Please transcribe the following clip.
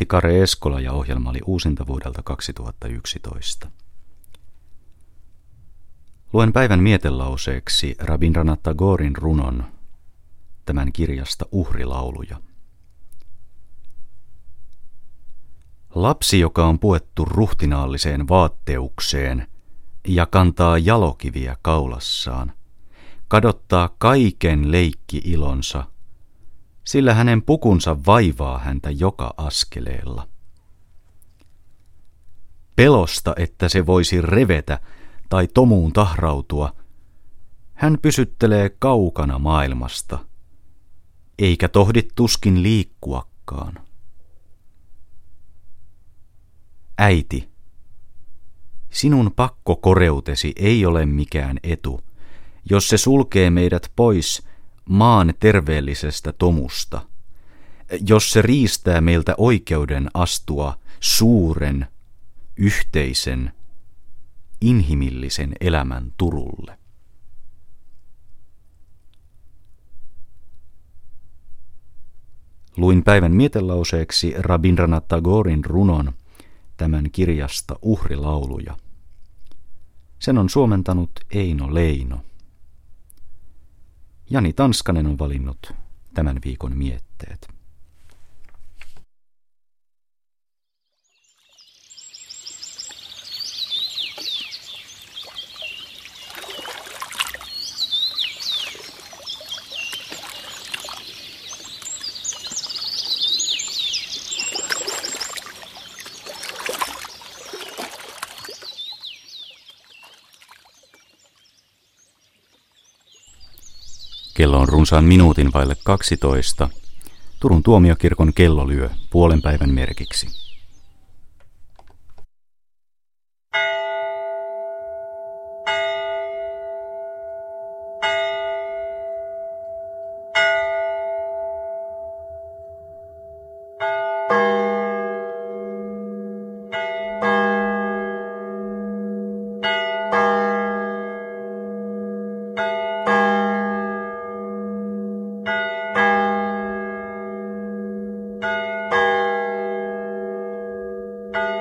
Äänitti Kare Eskola ja ohjelma oli uusinta vuodelta 2011. Luen päivän mietelauseeksi Rabindranath Tagorin runon tämän kirjasta Uhrilauluja. Lapsi, joka on puettu ruhtinaalliseen vaatteukseen ja kantaa jalokiviä kaulassaan, kadottaa kaiken leikki-ilonsa, sillä hänen pukunsa vaivaa häntä joka askeleella. Pelosta, että se voisi revetä tai tomuun tahrautua, hän pysyttelee kaukana maailmasta, eikä tohdi tuskin liikkuakaan. Äiti, sinun pakkokoreutesi ei ole mikään etu, jos se sulkee meidät pois maan terveellisestä tomusta, jos se riistää meiltä oikeuden astua suuren, yhteisen, inhimillisen elämän turulle. Luin päivän mietelauseeksi Rabindranath Tagorin runon tämän kirjasta Uhrilauluja. Sen on suomentanut Eino Leino. Jani Tanskanen on valinnut tämän viikon mietteet. Kello on runsaan minuutin vaille 12. Turun tuomiokirkon kello lyö puolen päivän merkiksi. thank you